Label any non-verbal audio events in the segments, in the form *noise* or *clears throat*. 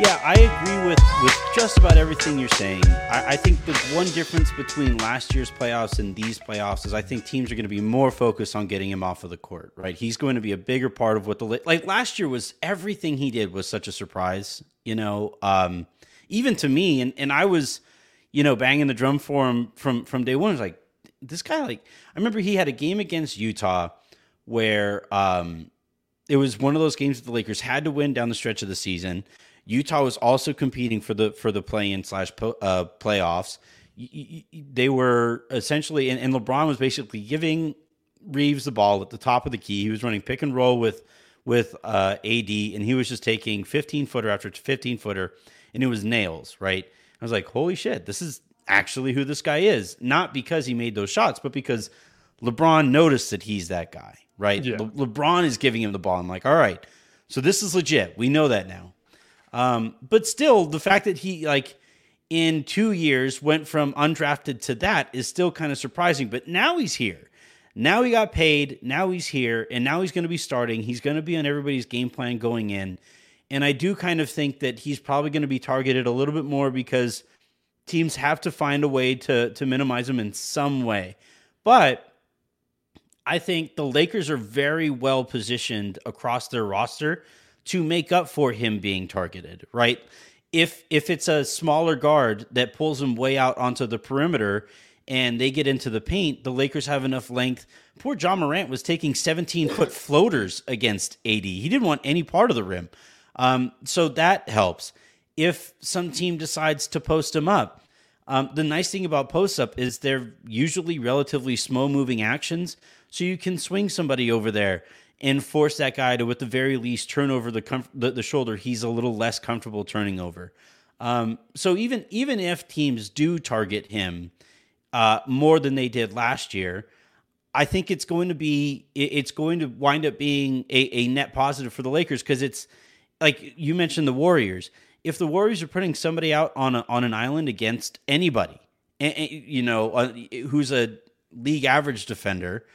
Yeah, I agree with, with just about everything you're saying. I, I think the one difference between last year's playoffs and these playoffs is I think teams are going to be more focused on getting him off of the court, right? He's going to be a bigger part of what the like last year was everything he did was such a surprise, you know, um, even to me and and I was, you know, banging the drum for him from from day one. I was like, this guy like I remember he had a game against Utah where um it was one of those games that the Lakers had to win down the stretch of the season. Utah was also competing for the for the play-in slash po- uh, playoffs. Y- y- They were essentially, and, and LeBron was basically giving Reaves the ball at the top of the key. He was running pick and roll with with uh, AD, and he was just taking 15 footer after 15 footer, and it was nails. Right? I was like, holy shit, this is actually who this guy is. Not because he made those shots, but because LeBron noticed that he's that guy. Right? Yeah. Le- LeBron is giving him the ball. I'm like, all right, so this is legit. We know that now. Um, but still, the fact that he like in two years went from undrafted to that is still kind of surprising. But now he's here. Now he got paid. Now he's here, and now he's going to be starting. He's going to be on everybody's game plan going in. And I do kind of think that he's probably going to be targeted a little bit more because teams have to find a way to to minimize him in some way. But I think the Lakers are very well positioned across their roster to make up for him being targeted, right? If if it's a smaller guard that pulls him way out onto the perimeter and they get into the paint, the Lakers have enough length. Poor Ja Morant was taking 17 foot *laughs* floaters against AD. He didn't want any part of the rim. Um, so that helps. If some team decides to post him up, um, the nice thing about post up is they're usually relatively slow moving actions, so you can swing somebody over there and force that guy to, at the very least, turn over the comf- the, the shoulder he's a little less comfortable turning over. Um, so even even if teams do target him uh, more than they did last year, I think it's going to be it- it's going to wind up being a, a net positive for the Lakers because it's like you mentioned the Warriors. If the Warriors are putting somebody out on a, on an island against anybody, you know, uh, who's a league average defender,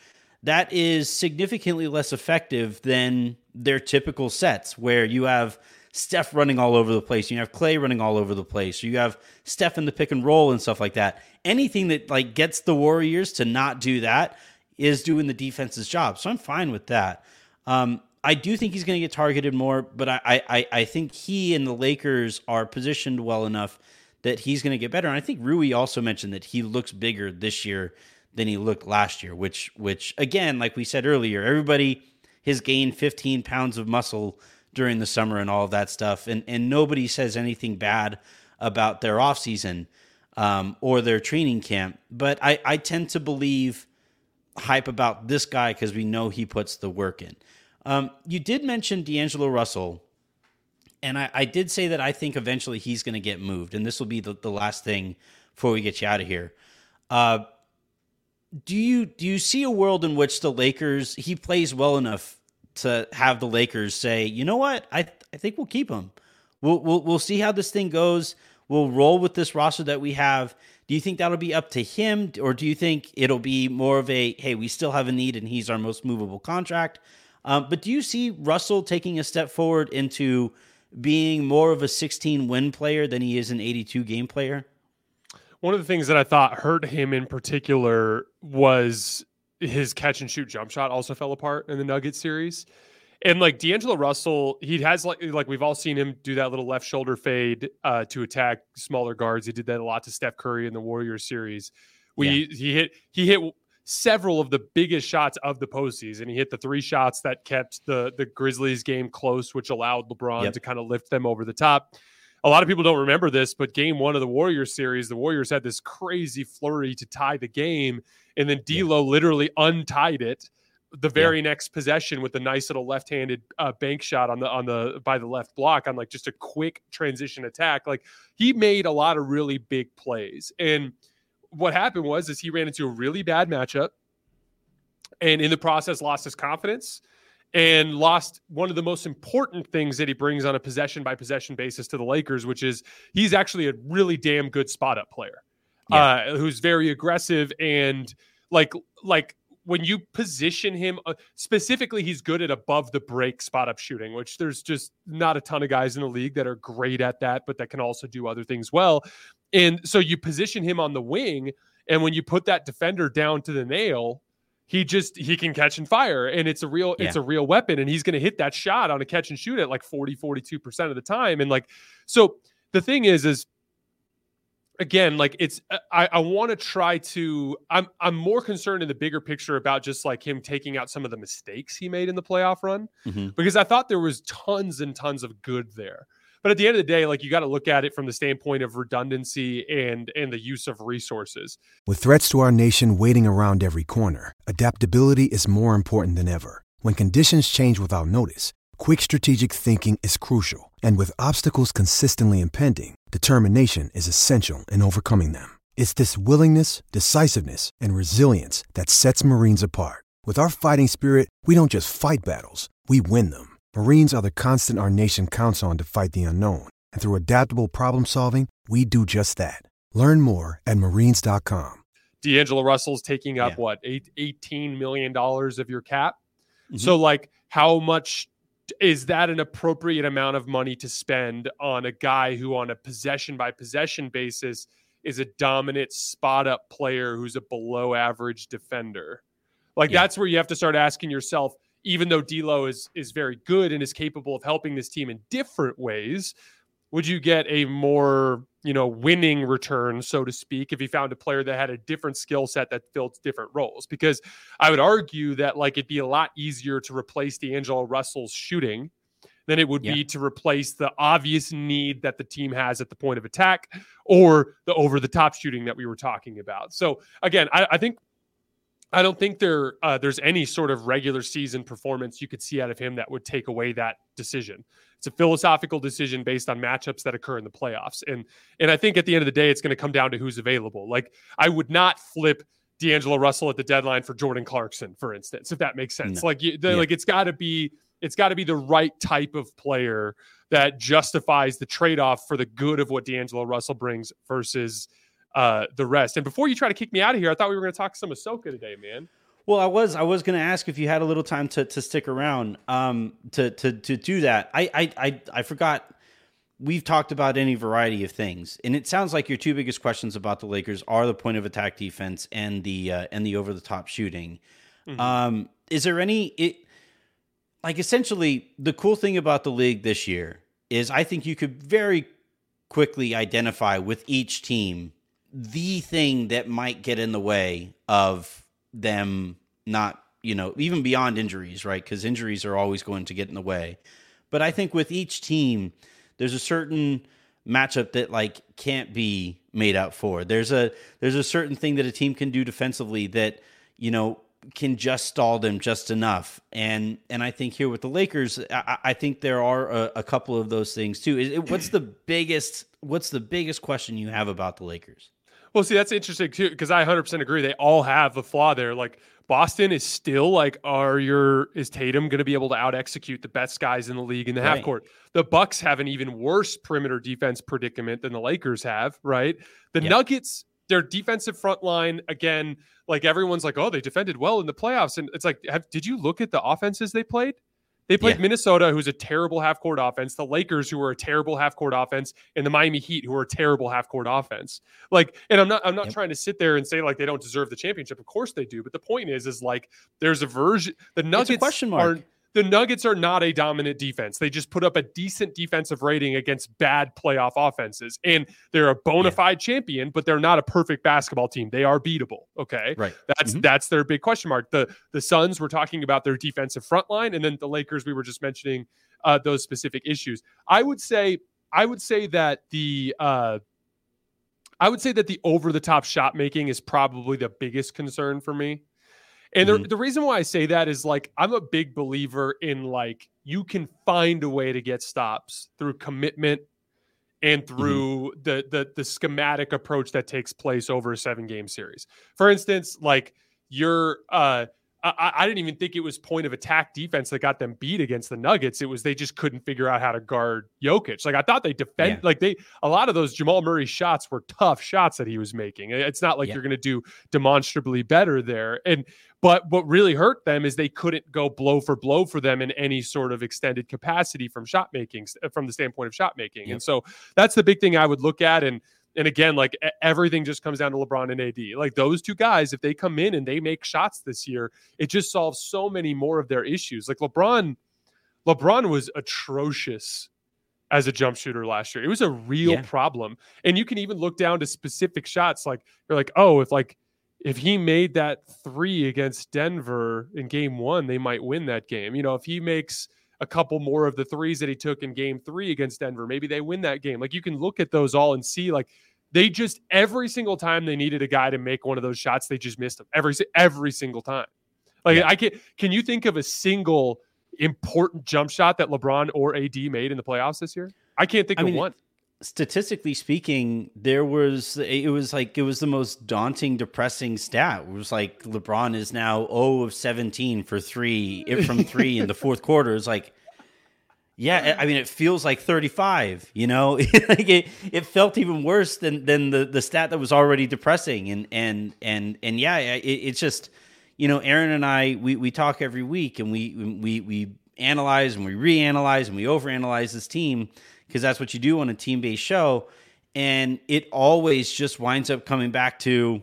that is significantly less effective than their typical sets where you have Steph running all over the place, you have Clay running all over the place, you have Steph in the pick and roll and stuff like that. Anything that like gets the Warriors to not do that is doing the defense's job. So I'm fine with that. Um, I do think he's going to get targeted more, but I, I I think he and the Lakers are positioned well enough that he's going to get better. And I think Rui also mentioned that he looks bigger this year than he looked last year, which which again, like we said earlier, everybody has gained 15 pounds of muscle during the summer and all of that stuff, and and nobody says anything bad about their off season um, or their training camp. But I I tend to believe hype about this guy because we know he puts the work in. Um, you did mention D'Angelo Russell, and I, I did say that I think eventually he's going to get moved, and this will be the, the last thing before we get you out of here. Uh, do you do you see a world in which the Lakers he plays well enough to have the Lakers say, you know what, I I think we'll keep him. We'll we'll we'll see how this thing goes. We'll roll with this roster that we have. Do you think that'll be up to him, or do you think it'll be more of a hey, we still have a need and he's our most movable contract? Um, but do you see Russell taking a step forward into being more of a 16 win player than he is an 82 game player? One of the things that I thought hurt him in particular was his catch and shoot jump shot also fell apart in the Nuggets series. And like D'Angelo Russell, he has like like we've all seen him do that little left shoulder fade uh, to attack smaller guards. He did that a lot to Steph Curry in the Warriors series. We yeah. he hit he hit several of the biggest shots of the postseason. He hit the three shots that kept the the Grizzlies game close, which allowed LeBron yep. to kind of lift them over the top. A lot of people don't remember this, but game one of the Warriors series, the Warriors had this crazy flurry to tie the game, and then D'Lo yeah. literally untied it the very yeah. next possession with a nice little left-handed uh, bank shot on the on the by the left block on like just a quick transition attack. Like he made a lot of really big plays, and what happened was is he ran into a really bad matchup, and in the process lost his confidence and lost one of the most important things that he brings on a possession by possession basis to the Lakers, which is he's actually a really damn good spot up player, yeah. uh, who's very aggressive and like like when you position him uh, specifically, he's good at above the break spot up shooting, which there's just not a ton of guys in the league that are great at that, but that can also do other things well. And so you position him on the wing, and when you put that defender down to the nail, he just he can catch and fire and it's a real yeah. it's a real weapon and he's going to hit that shot on a catch and shoot at like 40 42% of the time and like so the thing is is again like it's uh, i, I want to try to i'm i'm more concerned in the bigger picture about just like him taking out some of the mistakes he made in the playoff run mm-hmm. because i thought there was tons and tons of good there but at the end of the day like you got to look at it from the standpoint of redundancy and and the use of resources with threats to our nation waiting around every corner adaptability is more important than ever when conditions change without notice quick strategic thinking is crucial and with obstacles consistently impending determination is essential in overcoming them. It's this willingness, decisiveness, and resilience that sets Marines apart. With our fighting spirit, we don't just fight battles, we win them. Marines are the constant our nation counts on to fight the unknown. And through adaptable problem solving, we do just that. Learn more at marines.com. D'Angelo Russell's taking up yeah. what, eight, $18 million of your cap? Mm-hmm. So, like, how much is that an appropriate amount of money to spend on a guy who on a possession by possession basis is a dominant spot up player who's a below average defender like yeah. that's where you have to start asking yourself even though D'Lo is is very good and is capable of helping this team in different ways would you get a more you know winning return so to speak if you found a player that had a different skill set that filled different roles because i would argue that like it'd be a lot easier to replace d'angelo russell's shooting than it would yeah. be to replace the obvious need that the team has at the point of attack or the over the top shooting that we were talking about so again I, I think I don't think there uh, there's any sort of regular season performance you could see out of him that would take away that decision. It's a philosophical decision based on matchups that occur in the playoffs, and and I think at the end of the day, it's going to come down to who's available. Like I would not flip D'Angelo Russell at the deadline for Jordan Clarkson, for instance, if that makes sense. No. Like you, the, yeah. like it's got to be it's got to be the right type of player that justifies the trade off for the good of what D'Angelo Russell brings versus uh, the rest. And before you try to kick me out of here, I thought we were going to talk some Ahsoka today, man. Well, I was I was going to ask if you had a little time to to stick around um, to to to do that. I I I, I forgot. We've talked about any variety of things, and it sounds like your two biggest questions about the Lakers are the point of attack defense and the uh, and the over the top shooting. Mm-hmm. Um, is there any it like essentially the cool thing about the league this year is I think you could very quickly identify with each team the thing that might get in the way of them not, you know, even beyond injuries, right? Because injuries are always going to get in the way. But I think with each team, there's a certain matchup that like can't be made up for. There's a there's a certain thing that a team can do defensively that you know can just stall them just enough. And and I think here with the Lakers, I, I think there are a, a, couple of those things too. Is, What's the biggest What's the biggest question you have about the Lakers? Well, see, that's interesting too, because I 100% agree. They all have a flaw there. Like Boston is still like, are your is Tatum going to be able to out execute the best guys in the league in the right. half court? The Bucks have an even worse perimeter defense predicament than the Lakers have. Right? The yep. Nuggets, their defensive front line again, like everyone's like, oh, they defended well in the playoffs, and it's like, have, did you look at the offenses they played? They played Yeah. Minnesota, who's a terrible half court offense, the Lakers, who are a terrible half court offense, and the Miami Heat, who are a terrible half court offense. Like, and I'm not I'm not Yep. trying to sit there and say like they don't deserve the championship. Of course they do. But the point is, is like there's a version the Nuggets question are mark. The Nuggets are not a dominant defense. They just put up a decent defensive rating against bad playoff offenses. And they're a bona Yeah. fide champion, but they're not a perfect basketball team. They are beatable. Okay. Right. That's Mhm. that's their big question mark. The the Suns were talking about their defensive front line, and then the Lakers we were just mentioning uh, those specific issues. I would say I would say that the uh, I would say that the over the top shot making is probably the biggest concern for me. And the, the reason why I say that is like I'm a big believer in like you can find a way to get stops through commitment and through the, the the schematic approach that takes place over a seven game series. For instance, like you're uh I, I didn't even think it was point of attack defense that got them beat against the Nuggets. It was they just couldn't figure out how to guard Jokic. Like I thought they defend Yeah. like they a lot of those Jamal Murray shots were tough shots that he was making. It's not like Yeah. you're going to do demonstrably better there. And but what really hurt them is they couldn't go blow for blow for them in any sort of extended capacity from shot making from the standpoint of shot making. Yep. And so that's the big thing I would look at and and again, like everything just comes down to LeBron and AD. Like those two guys, if they come in and they make shots this year, it just solves so many more of their issues. Like LeBron, LeBron was atrocious as a jump shooter last year. It was a real Yeah. problem. And you can even look down to specific shots. Like you're like, oh, if like if he made that three against Denver in game one, they might win that game. You know, if he makes a couple more of the threes that he took in game three against Denver, maybe they win that game. Like you can look at those all and see like they just every single time they needed a guy to make one of those shots, they just missed him every every single time. Like Yeah. I can can you think of a single important jump shot that LeBron or AD made in the playoffs this year? I can't think I of mean, one. Statistically speaking, there was it was like it was the most daunting, depressing stat. It was like LeBron is now 0 of 17 for three if from three in the fourth quarter. It's like, yeah, I mean, it feels like 35. You know, *laughs* like it, it felt even worse than than the the stat that was already depressing. And and and and yeah, it, it's just you know, Aaron and I we we talk every week and we we we analyze and we reanalyze and we overanalyze this team because that's what you do on a team based show. And it always just winds up coming back to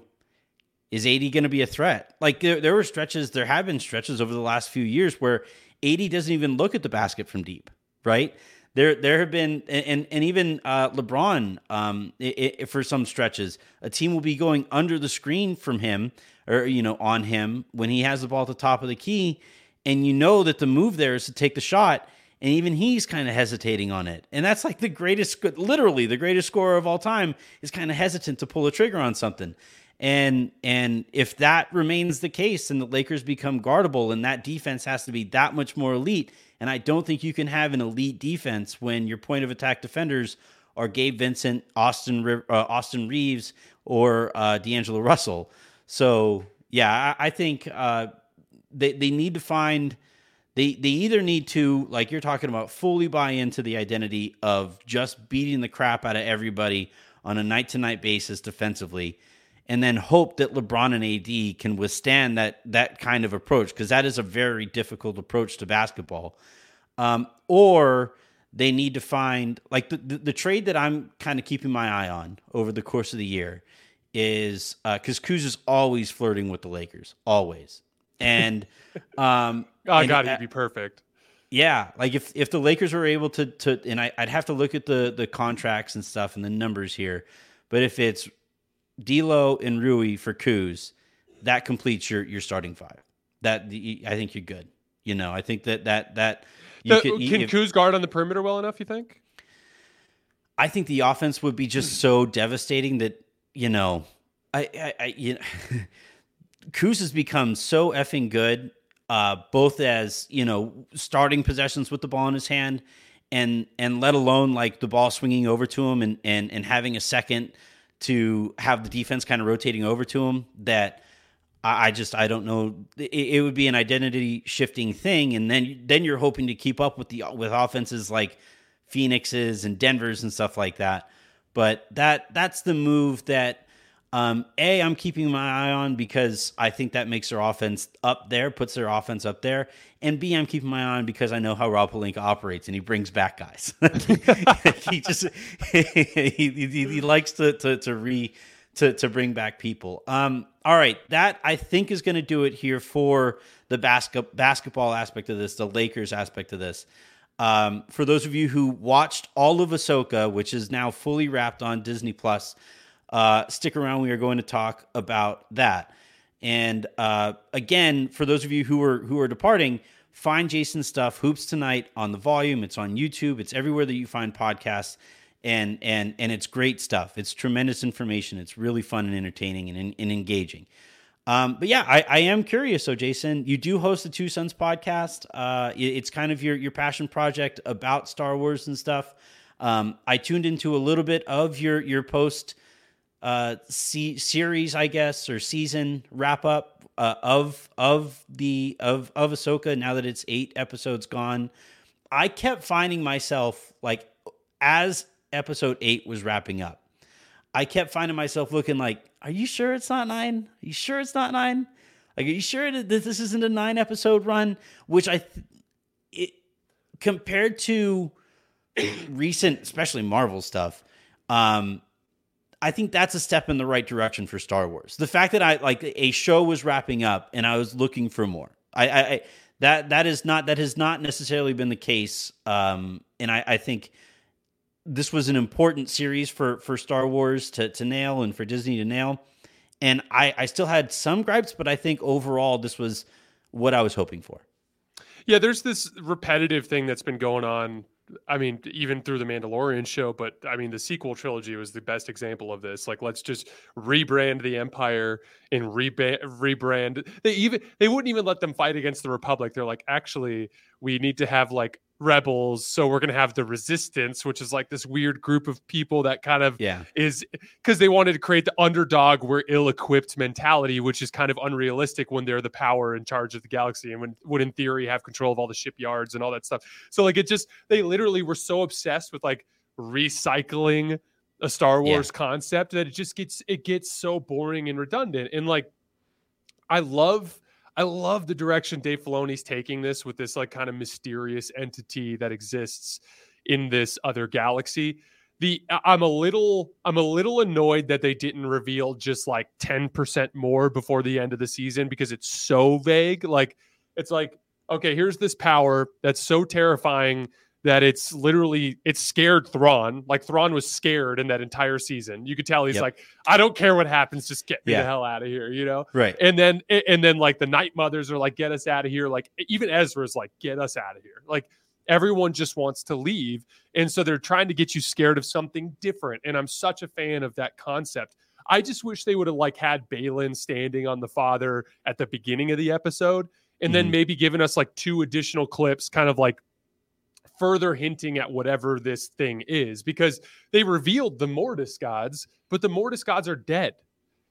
is AD going to be a threat? Like there, there were stretches, there have been stretches over the last few years where AD doesn't even look at the basket from deep, right? There, there have been, and and even uh, LeBron, um, i i for some stretches, a team will be going under the screen from him, or you know, on him when he has the ball at the top of the key, and you know that the move there is to take the shot, and even he's kind of hesitating on it. And that's like the greatest, literally the greatest scorer of all time is kind of hesitant to pull a trigger on something. And and if that remains the case, and the Lakers become guardable, and that defense has to be that much more elite. And I don't think you can have an elite defense when your point of attack defenders are Gabe Vincent, Austin uh, Austin Reaves, or uh, D'Angelo Russell. So yeah, I, I think uh, they they need to find they they either need to like you're talking about fully buy into the identity of just beating the crap out of everybody on a night to night basis defensively and then hope that LeBron and AD can withstand that that kind of approach because that is a very difficult approach to basketball um, or they need to find like the, the, the trade that I'm kind of keeping my eye on over the course of the year is because Kuz is always flirting with the Lakers, always. And *laughs* um, Oh and, God, he'd be perfect. yeah, like if if the Lakers were able to to, and I, I'd have to look at the the contracts and stuff and the numbers here, but if it's D'Lo and Rui for Kuz, that completes your your starting five. That I think you're good. You know, I think that that that you The- could, can if- Kuz guard on the perimeter well enough? You think? I think the offense would be just *clears throat* so devastating that you know, I, I, I you know, *laughs* Kuz has become so effing good, uh, both as you know, starting possessions with the ball in his hand, and and let alone like the ball swinging over to him and and and having a second to have the defense kind of rotating over to him. That I, I just I don't know. It, it would be an identity shifting thing, and then then you're hoping to keep up with the with offenses like Phoenixes and Denver's and stuff like that. But that that's the move that Um, a, I'm keeping my eye on because I think that makes their offense up there, puts their offense up there. And B, I'm keeping my eye on because I know how Rob Pelinka operates and he brings back guys. *laughs* he just *laughs* he, he, he likes to to to re to to bring back people. Um, all right, that I think is going to do it here for the basket basketball aspect of this, the Lakers aspect of this. Um, for those of you who watched all of Ahsoka, which is now fully wrapped on Disney Plus. Uh, stick around. We are going to talk about that. And uh, again, for those of you who are who are departing, find Jason's stuff. Hoops tonight on the volume. It's on YouTube. It's everywhere that you find podcasts. And and and it's great stuff. It's tremendous information. It's really fun and entertaining and, and engaging. Um, but yeah, I, I am curious. So, Jason, you do host the Two Sons podcast. Uh, it, it's kind of your your passion project about Star Wars and stuff. Um, I tuned into a little bit of your your post uh, c- series, I guess, or season wrap up uh, of of the of of Ahsoka. Now that it's eight episodes gone, I kept finding myself like as episode eight was wrapping up, I kept finding myself looking like, "Are you sure it's not nine? Are you sure it's not nine? Like, are you sure that this isn't a nine episode run?" Which I, th- it compared to *clears throat* recent, especially Marvel stuff. Um, I think that's a step in the right direction for Star Wars. The fact that I like a show was wrapping up and I was looking for more. I, I, I that that is not that has not necessarily been the case. Um, and I, I think this was an important series for for Star Wars to to nail and for Disney to nail. And I, I still had some gripes, but I think overall this was what I was hoping for. Yeah, there's this repetitive thing that's been going on I mean, even through the Mandalorian show, but I mean, the sequel trilogy was the best example of this. Like, let's just rebrand the Empire and rebrand. They even they wouldn't even let them fight against the Republic. They're like, actually, we need to have like rebels so we're going to have the resistance which is like this weird group of people that kind of yeah. is because they wanted to create the underdog we're ill-equipped mentality which is kind of unrealistic when they're the power in charge of the galaxy and when would in theory have control of all the shipyards and all that stuff. So like it just they literally were so obsessed with like recycling a star wars yeah. concept that it just gets it gets so boring and redundant. And like i love I love the direction Dave Filoni's taking this with this like kind of mysterious entity that exists in this other galaxy. The I'm a little I'm a little annoyed that they didn't reveal just like 10% more before the end of the season because it's so vague. Like it's like okay, here's this power that's so terrifying that it's literally it's scared Thrawn. Like Thrawn was scared in that entire season. You could tell he's yep. like, I don't care what happens, just get me yeah. the hell out of here, you know? Right. And then and then like the Night Mothers are like, get us out of here. Like even Ezra's like, get us out of here. Like everyone just wants to leave. And so they're trying to get you scared of something different. And I'm such a fan of that concept. I just wish they would have like had Baylan standing on the father at the beginning of the episode and mm-hmm. then maybe given us like two additional clips, kind of like further hinting at whatever this thing is because they revealed the Mortis gods, but the Mortis gods are dead.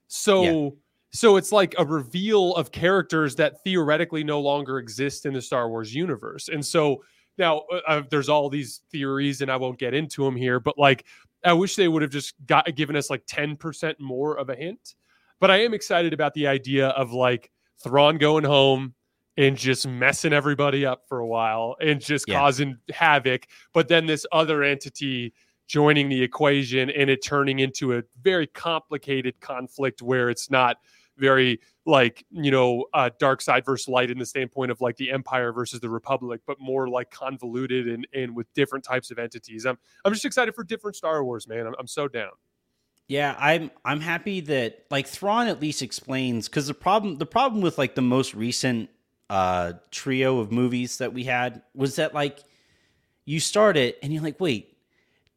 So yeah. so it's like a reveal of characters that theoretically no longer exist in the Star Wars universe. And so now uh, uh there's all these theories and I won't get into them here, but like I wish they would have just got given us like 10% more of a hint. But I am excited about the idea of like Thrawn going home, and just messing everybody up for a while and just yeah. causing havoc. But then this other entity joining the equation and it turning into a very complicated conflict where it's not very like you know uh, dark side versus light in the standpoint of like the empire versus the republic but more like convoluted and and with different types of entities i'm i'm just excited for different star wars man i'm, I'm so down yeah, I'm I'm happy that like Thrawn at least explains because the problem the problem with like the most recent uh, trio of movies that we had was that like you start it and you're like, wait,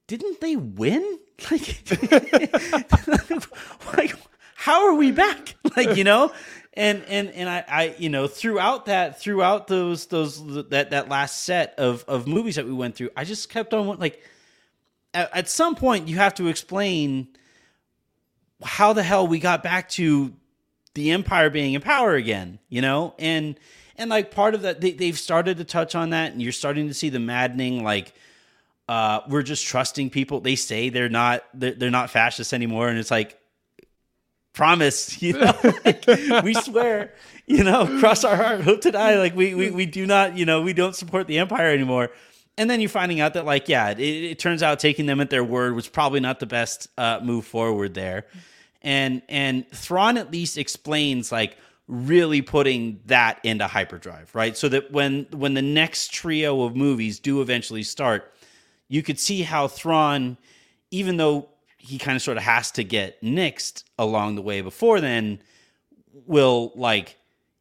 didn't they win? *laughs* Like, *laughs* like how are we back? *laughs* Like, you know, and and and I, I you know throughout that throughout those those that that last set of of movies that we went through, I just kept on like at, at some point you have to explain how the hell we got back to the empire being in power again, you know, and and like part of that they, they've started to touch on that and you're starting to see the maddening like uh, we're just trusting people they say they're not they're, they're not fascists anymore and it's like promise, *laughs* you know, like, we swear, you know, cross our heart, hope to die. Like we, we, we do not, you know, we don't support the empire anymore. And then you're finding out that like, yeah, it, it turns out taking them at their word was probably not the best uh, move forward there. And, and Thrawn at least explains like really putting that into hyperdrive, right? So that when, when the next trio of movies do eventually start, you could see how Thrawn, even though he kind of sort of has to get nixed along the way before then will like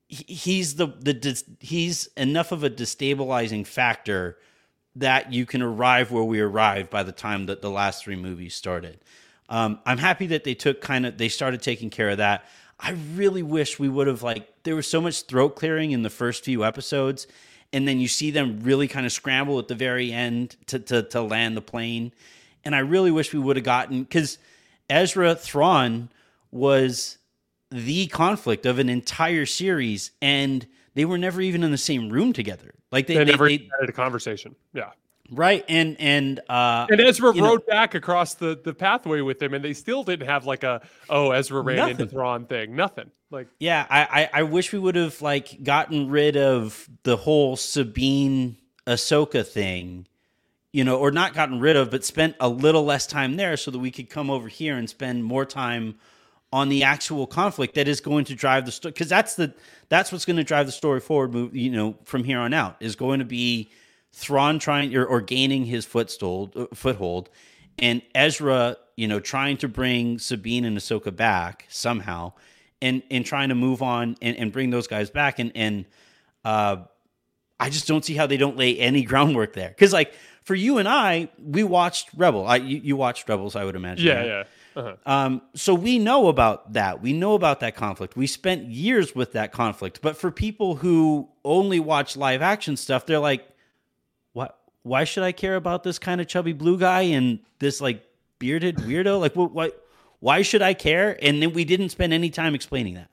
he's the the he's enough of a destabilizing factor that you can arrive where we arrived by the time that the last three movies started. Um, I'm happy that they took kind of they started taking care of that. I really wish we would have like there was so much throat clearing in the first few episodes, and then you see them really kind of scramble at the very end to to, to land the plane and I really wish we would have gotten because Ezra Thrawn was the conflict of an entire series, and they were never even in the same room together. Like they, they, they never they, had a conversation. Yeah. Right, and and uh, and Ezra rode know, back across the the pathway with him, and they still didn't have like a oh Ezra ran nothing. into Thrawn thing. Nothing. Like yeah, I, I I wish we would have like gotten rid of the whole Sabine Ahsoka thing you know, or not gotten rid of, but spent a little less time there so that we could come over here and spend more time on the actual conflict that is going to drive the story. Because that's the that's what's going to drive the story forward. Move, you know, from here on out is going to be Thrawn trying or, or gaining his foothold, uh, foothold, and Ezra, you know, trying to bring Sabine and Ahsoka back somehow, and and trying to move on and, and bring those guys back. And and uh, I just don't see how they don't lay any *laughs* groundwork there. Because like for you and I, we watched Rebel. I you, you watched Rebels, I would imagine. Yeah, right? yeah. Uh-huh. Um, so we know about that. We know about that conflict. We spent years with that conflict. But for people who only watch live action stuff, they're like, "What? Why should I care about this kind of chubby blue guy and this like bearded weirdo? Like, what? What? Why should I care?" And then we didn't spend any time explaining that.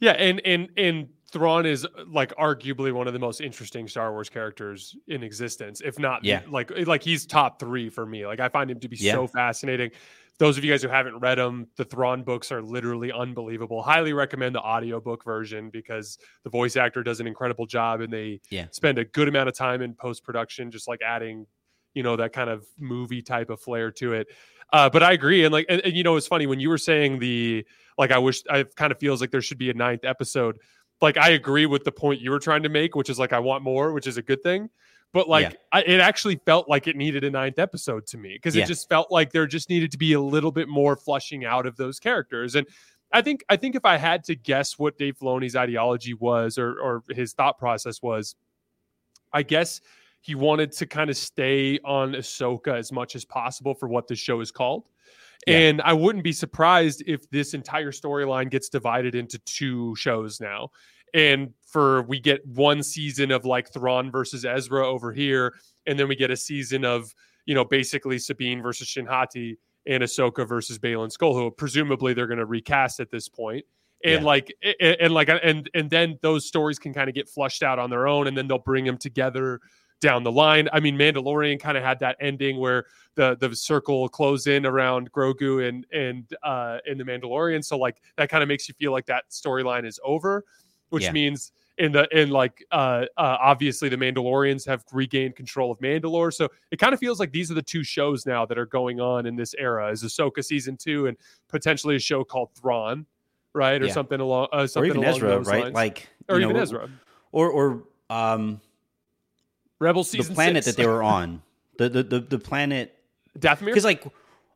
Yeah, and and and Thrawn is like arguably one of the most interesting Star Wars characters in existence, if not yeah. like like he's top three for me. Like I find him to be Yeah. so fascinating. Those of you guys who haven't read them, the Thrawn books are literally unbelievable. Highly recommend the audiobook version because the voice actor does an incredible job and they Yeah. spend a good amount of time in post production, just like adding, you know, that kind of movie type of flair to it. Uh, but I agree, and like, and, and, you know, it's funny when you were saying the like, I wish I kind of feels like there should be a ninth episode. Like, I agree with the point you were trying to make, which is like, I want more, which is a good thing. But like, Yeah. I, it actually felt like it needed a ninth episode to me because Yeah. it just felt like there just needed to be a little bit more flushing out of those characters. And I think, I think if I had to guess what Dave Filoni's ideology was or or his thought process was, I guess he wanted to kind of stay on Ahsoka as much as possible for what the show is called. Yeah. And I wouldn't be surprised if this entire storyline gets divided into two shows now. And for we get one season of like Thrawn versus Ezra over here, and then we get a season of, you know, basically Sabine versus Shin Hati and Ahsoka versus Baylan Skoll, who presumably they're going to recast at this point. And Yeah. like, and, and like, and and then those stories can kind of get flushed out on their own, and then they'll bring them together down the line. I mean, Mandalorian kind of had that ending where the the circle closed in around Grogu and and uh in the Mandalorian. So like that kind of makes you feel like that storyline is over, which Yeah. means in the in like uh, uh obviously the Mandalorians have regained control of Mandalore. So it kind of feels like these are the two shows now that are going on in this era is Ahsoka season two and potentially a show called Thrawn, right? Or Yeah. something along uh, Or even along Ezra, right? lines. Like, or you even know, Ezra. or or um, Rebel season the planet six. that they were *laughs* on, the the the, the planet Dathomir. because like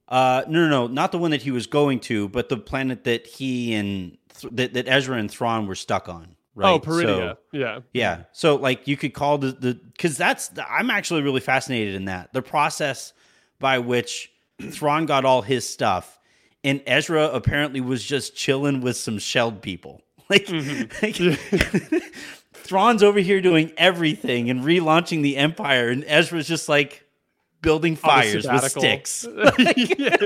uh no no no not the one that he was going to but the planet that he and that, that ezra and thrawn were stuck on right Oh, Peridea. So- yeah. yeah so like you could call the the because that's the, i'm actually really fascinated in that the process by which thrawn got all his stuff and ezra apparently was just chilling with some shelled people *laughs* like, like *laughs* Thrawn's over here doing everything and relaunching the empire, and Ezra's just like building fires with sticks. *laughs* Yeah.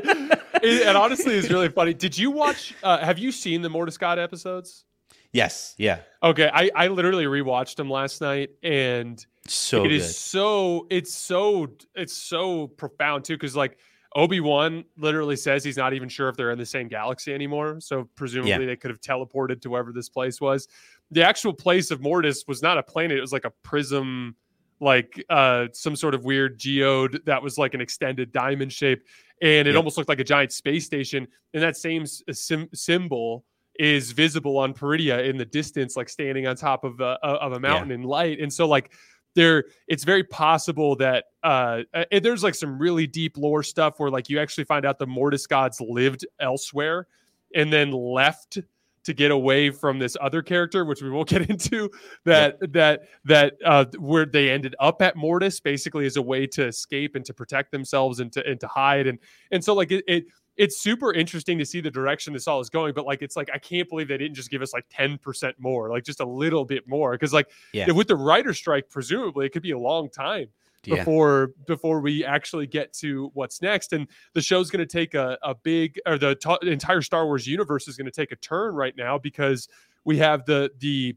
It- and honestly, it's really funny. Did you watch? Uh, have you seen the Mortis gods episodes? Yes, yeah, Okay, I, I literally rewatched them last night, and so it is so it's so it's so profound too. Because like Obi Wan literally says he's not even sure if they're in the same galaxy anymore. So presumably Yeah. they could have teleported to wherever this place was. The actual place of Mortis was not a planet; it was like a prism, like uh, some sort of weird geode that was like an extended diamond shape, and it Yep. almost looked like a giant space station. And that same sim- symbol is visible on Peridea in the distance, like standing on top of a of a mountain in light. And so, like there, it's very possible that uh, uh, there's like some really deep lore stuff where like you actually find out the Mortis gods lived elsewhere and then left to get away from this other character, which we won't *laughs* get into. That that that uh, where they ended up at Mortis basically as a way to escape and to protect themselves and to and to hide and and so like it. it it's super interesting to see the direction this all is going, but like it's like I can't believe they didn't just give us like 10% more, like just a little bit more. Cause like Yeah. with the writer strike, presumably it could be a long time Yeah. before before we actually get to what's next and the show's going to take a, a big or the t- entire star wars universe is going to take a turn right now because we have the the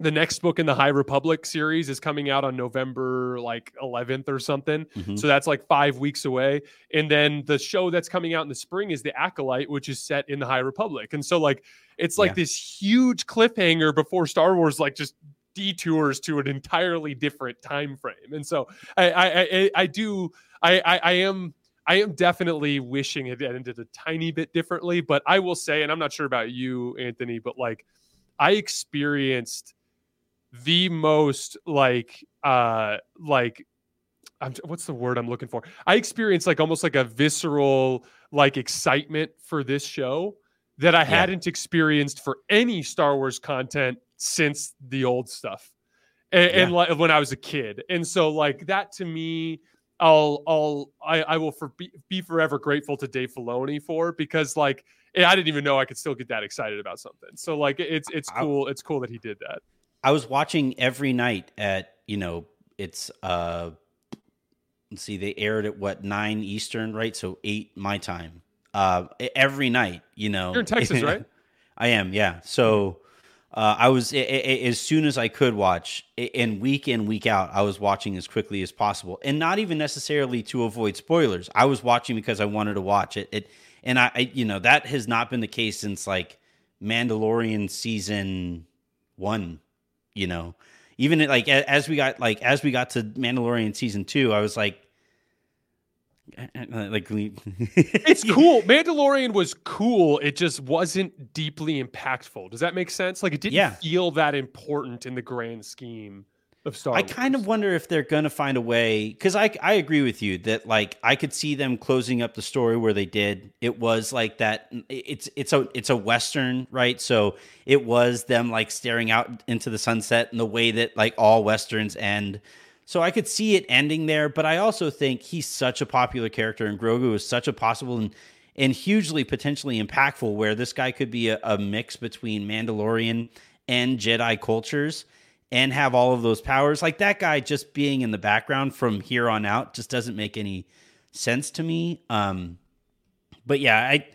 the next book in the high republic series is coming out on november like 11th or something Mhm. so that's like five weeks away and then the show that's coming out in the spring is the acolyte which is set in the high republic and so like it's like Yeah. this huge cliffhanger before star wars like just detours to an entirely different time frame and so i i i, I do I, I i am i am definitely wishing it ended a tiny bit differently but i will say and i'm not sure about you anthony but like i experienced the most like uh like I'm, what's the word I'm looking for? I experienced like almost like a visceral like excitement for this show that I hadn't experienced for any Star Wars content since the old stuff, and, and like when I was a kid. And so like that to me, I'll I'll I, I will for, be, forever grateful to Dave Filoni for because like I didn't even know I could still get that excited about something. So like it's it's cool. It's cool that he did that. I was watching every night at you know it's uh let's see they aired at what nine Eastern right so eight my time uh every night you know You're in Texas, *laughs* right? I am yeah so uh, I was a- a- as soon as I could watch and week in week out I was watching as quickly as possible. And not even necessarily to avoid spoilers. I was watching because I wanted to watch it. It and I, I you know that has not been the case since like Mandalorian season one you know. Even it, like as we got like as we got to mandalorian season two i was like *laughs* like it's *laughs* cool. Mandalorian was cool. It just wasn't deeply impactful. Does that make sense? Like it didn't Yeah. feel that important in the grand scheme of Star I Wars. kind of wonder if they're gonna find a way because I I agree with you that like I could see them closing up the story where they did. It was like that. It's it's a it's a western, right? So it was them like staring out into the sunset in the way that like all westerns end. So I could see it ending there, but I also think he's such a popular character, and Grogu is such a possible and and hugely potentially impactful. Where this guy could be a, a mix between Mandalorian and Jedi cultures and have all of those powers. Like that guy just being in the background from here on out just doesn't make any sense to me. Um, but yeah, I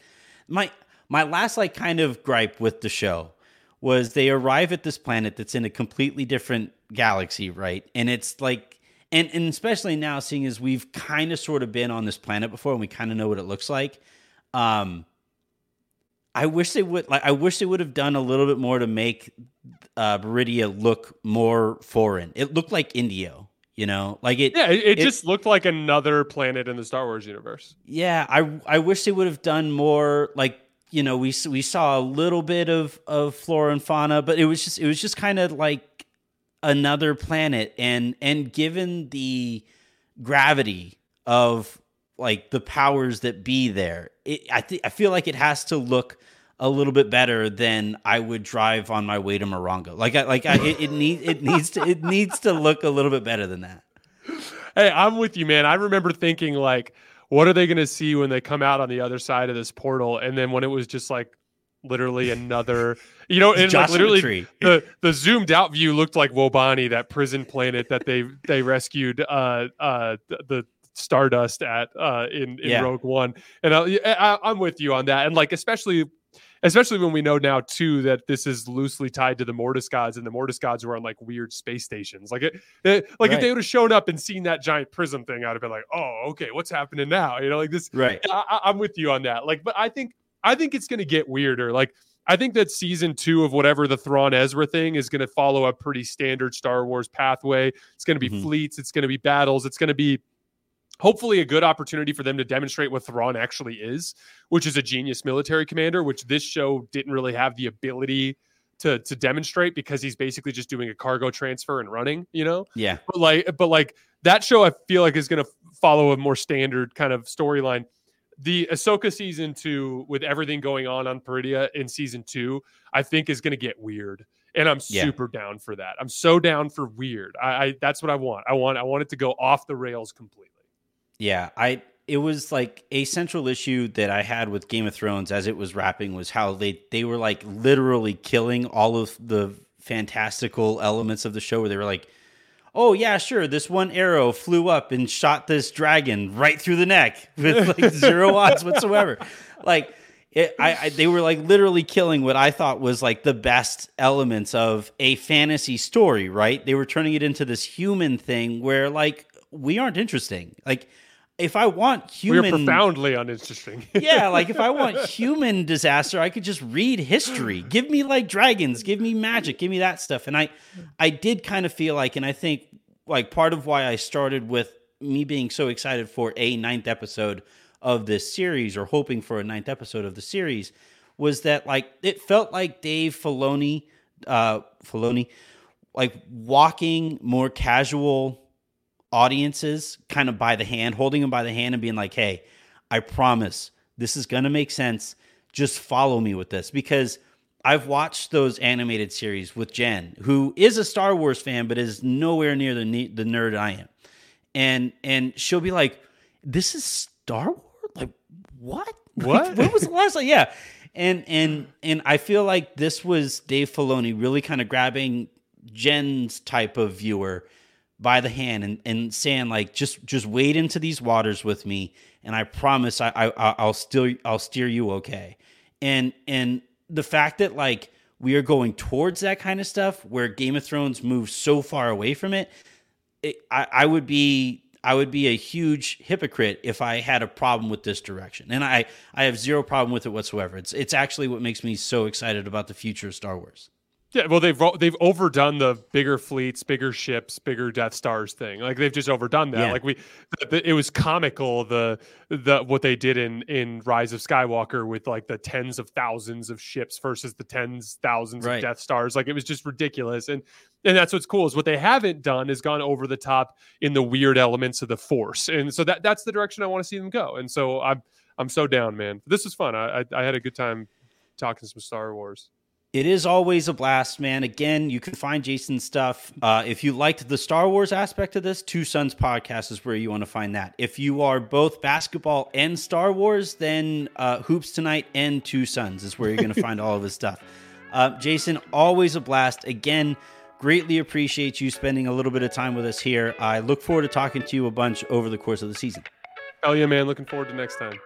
my my last like kind of gripe with the show was they arrive at this planet that's in a completely different galaxy, right? And it's like and and especially now seeing as we've kind of sort of been on this planet before and we kind of know what it looks like. Um I wish they would like I wish they would have done a little bit more to make uh Peridea look more foreign. It looked like Indio, you know? Like it Yeah, it, it it- just looked like another planet in the Star Wars universe. yeah, I I wish they would have done more like you know we we saw a little bit of of flora and fauna, but it was just it was just kind of like another planet, and and given the gravity of like the powers that be there, it, I think I feel like it has to look a little bit better than I would drive on my way to Morongo. Like I like I, it, it *laughs* needs it needs to it needs to look a little bit better than that. Hey, I'm with you, man. I remember thinking like, what are they going to see when they come out on the other side of this portal? And then when it was just like literally another, you know, and like literally Tree. the the zoomed out view looked like Wobani, that prison planet that they they rescued uh uh the, Stardust at uh in in Yeah. Rogue One. And I, I I'm with you on that. And like especially especially when we know now too that this is loosely tied to the Mortis gods, and the Mortis gods were on like weird space stations. Like it, it like Right. if they would have shown up and seen that giant prism thing, I'd have been like, oh, okay, what's happening now? You know, like this. Right. I, I- I'm with you on that. Like, but I think I think it's going to get weirder. Like, I think that season two of whatever the Thrawn Ezra thing is going to follow a pretty standard Star Wars pathway. It's going to be Mhm. fleets. It's going to be battles. It's going to be hopefully a good opportunity for them to demonstrate what Thrawn actually is, which is a genius military commander, which this show didn't really have the ability to to demonstrate because he's basically just doing a cargo transfer and running. You know Yeah. but like but like that show i feel like is going to follow a more standard kind of storyline the ahsoka season two with everything going on on Peridea in season two i think is going to get weird and i'm Yeah. super down for that. I'm so down for weird. I, I that's what i want. I want i want it to go off the rails completely. Yeah, I it was like a central issue that I had with Game of Thrones as it was wrapping was how they they were like literally killing all of the fantastical elements of the show where they were like, "Oh yeah, sure, this one arrow flew up and shot this dragon right through the neck *laughs* with like zero odds whatsoever." Like it, I, I they were like literally killing what I thought was like the best elements of a fantasy story, right? They were turning it into this human thing where like we aren't interesting. Like if I want human we're profoundly uninteresting *laughs* yeah, like if I want human disaster, I could just read history. Give me like dragons, give me magic, give me that stuff. And I I did kind of feel like and I think like part of why I started with me being so excited for a ninth episode of this series or hoping for a ninth episode of the series was that like it felt like Dave Filoni uh Filoni like walking more casual audiences kind of by the hand, holding them by the hand and being like, hey, I promise this is going to make sense. Just follow me with this because I've watched those animated series with Jen, who is a Star Wars fan, but is nowhere near the, ne- the nerd I am. And, and she'll be like, this is Star Wars? Like, what? *laughs* What? when was the last time? Yeah. And, and, and I feel like this was Dave Filoni really kind of grabbing Jen's type of viewer by the hand and, and saying like just just wade into these waters with me and I promise I, I I'll still I'll steer you okay. And and the fact that like we are going towards that kind of stuff where Game of Thrones moves so far away from it, it I, I would be I would be a huge hypocrite if I had a problem with this direction. And I I have zero problem with it whatsoever. It's it's actually what makes me so excited about the future of Star Wars. Yeah, well, they've they've overdone the bigger fleets, bigger ships, bigger Death Stars thing. Like they've just overdone that. Yeah. Like we, the, the, it was comical the the what they did in in Rise of Skywalker with like the tens of thousands of ships versus the tens thousands Right. of Death Stars. Like it was just ridiculous. And and that's what's cool is what they haven't done is gone over the top in the weird elements of the Force. And so that that's the direction I want to see them go. And so I'm I'm so down, man. This was fun. I I, I had a good time talking some Star Wars. It is always a blast, man. Again, you can find Jason's stuff. Uh, if you liked the Star Wars aspect of this, Two Sons podcast is where you want to find that. If you are both basketball and Star Wars, then uh, Hoops Tonight and Two Sons is where you're going *laughs* to find all of his stuff. Uh, Jason, always a blast. Again, greatly appreciate you spending a little bit of time with us here. I look forward to talking to you a bunch over the course of the season. Hell yeah, man. Looking forward to next time.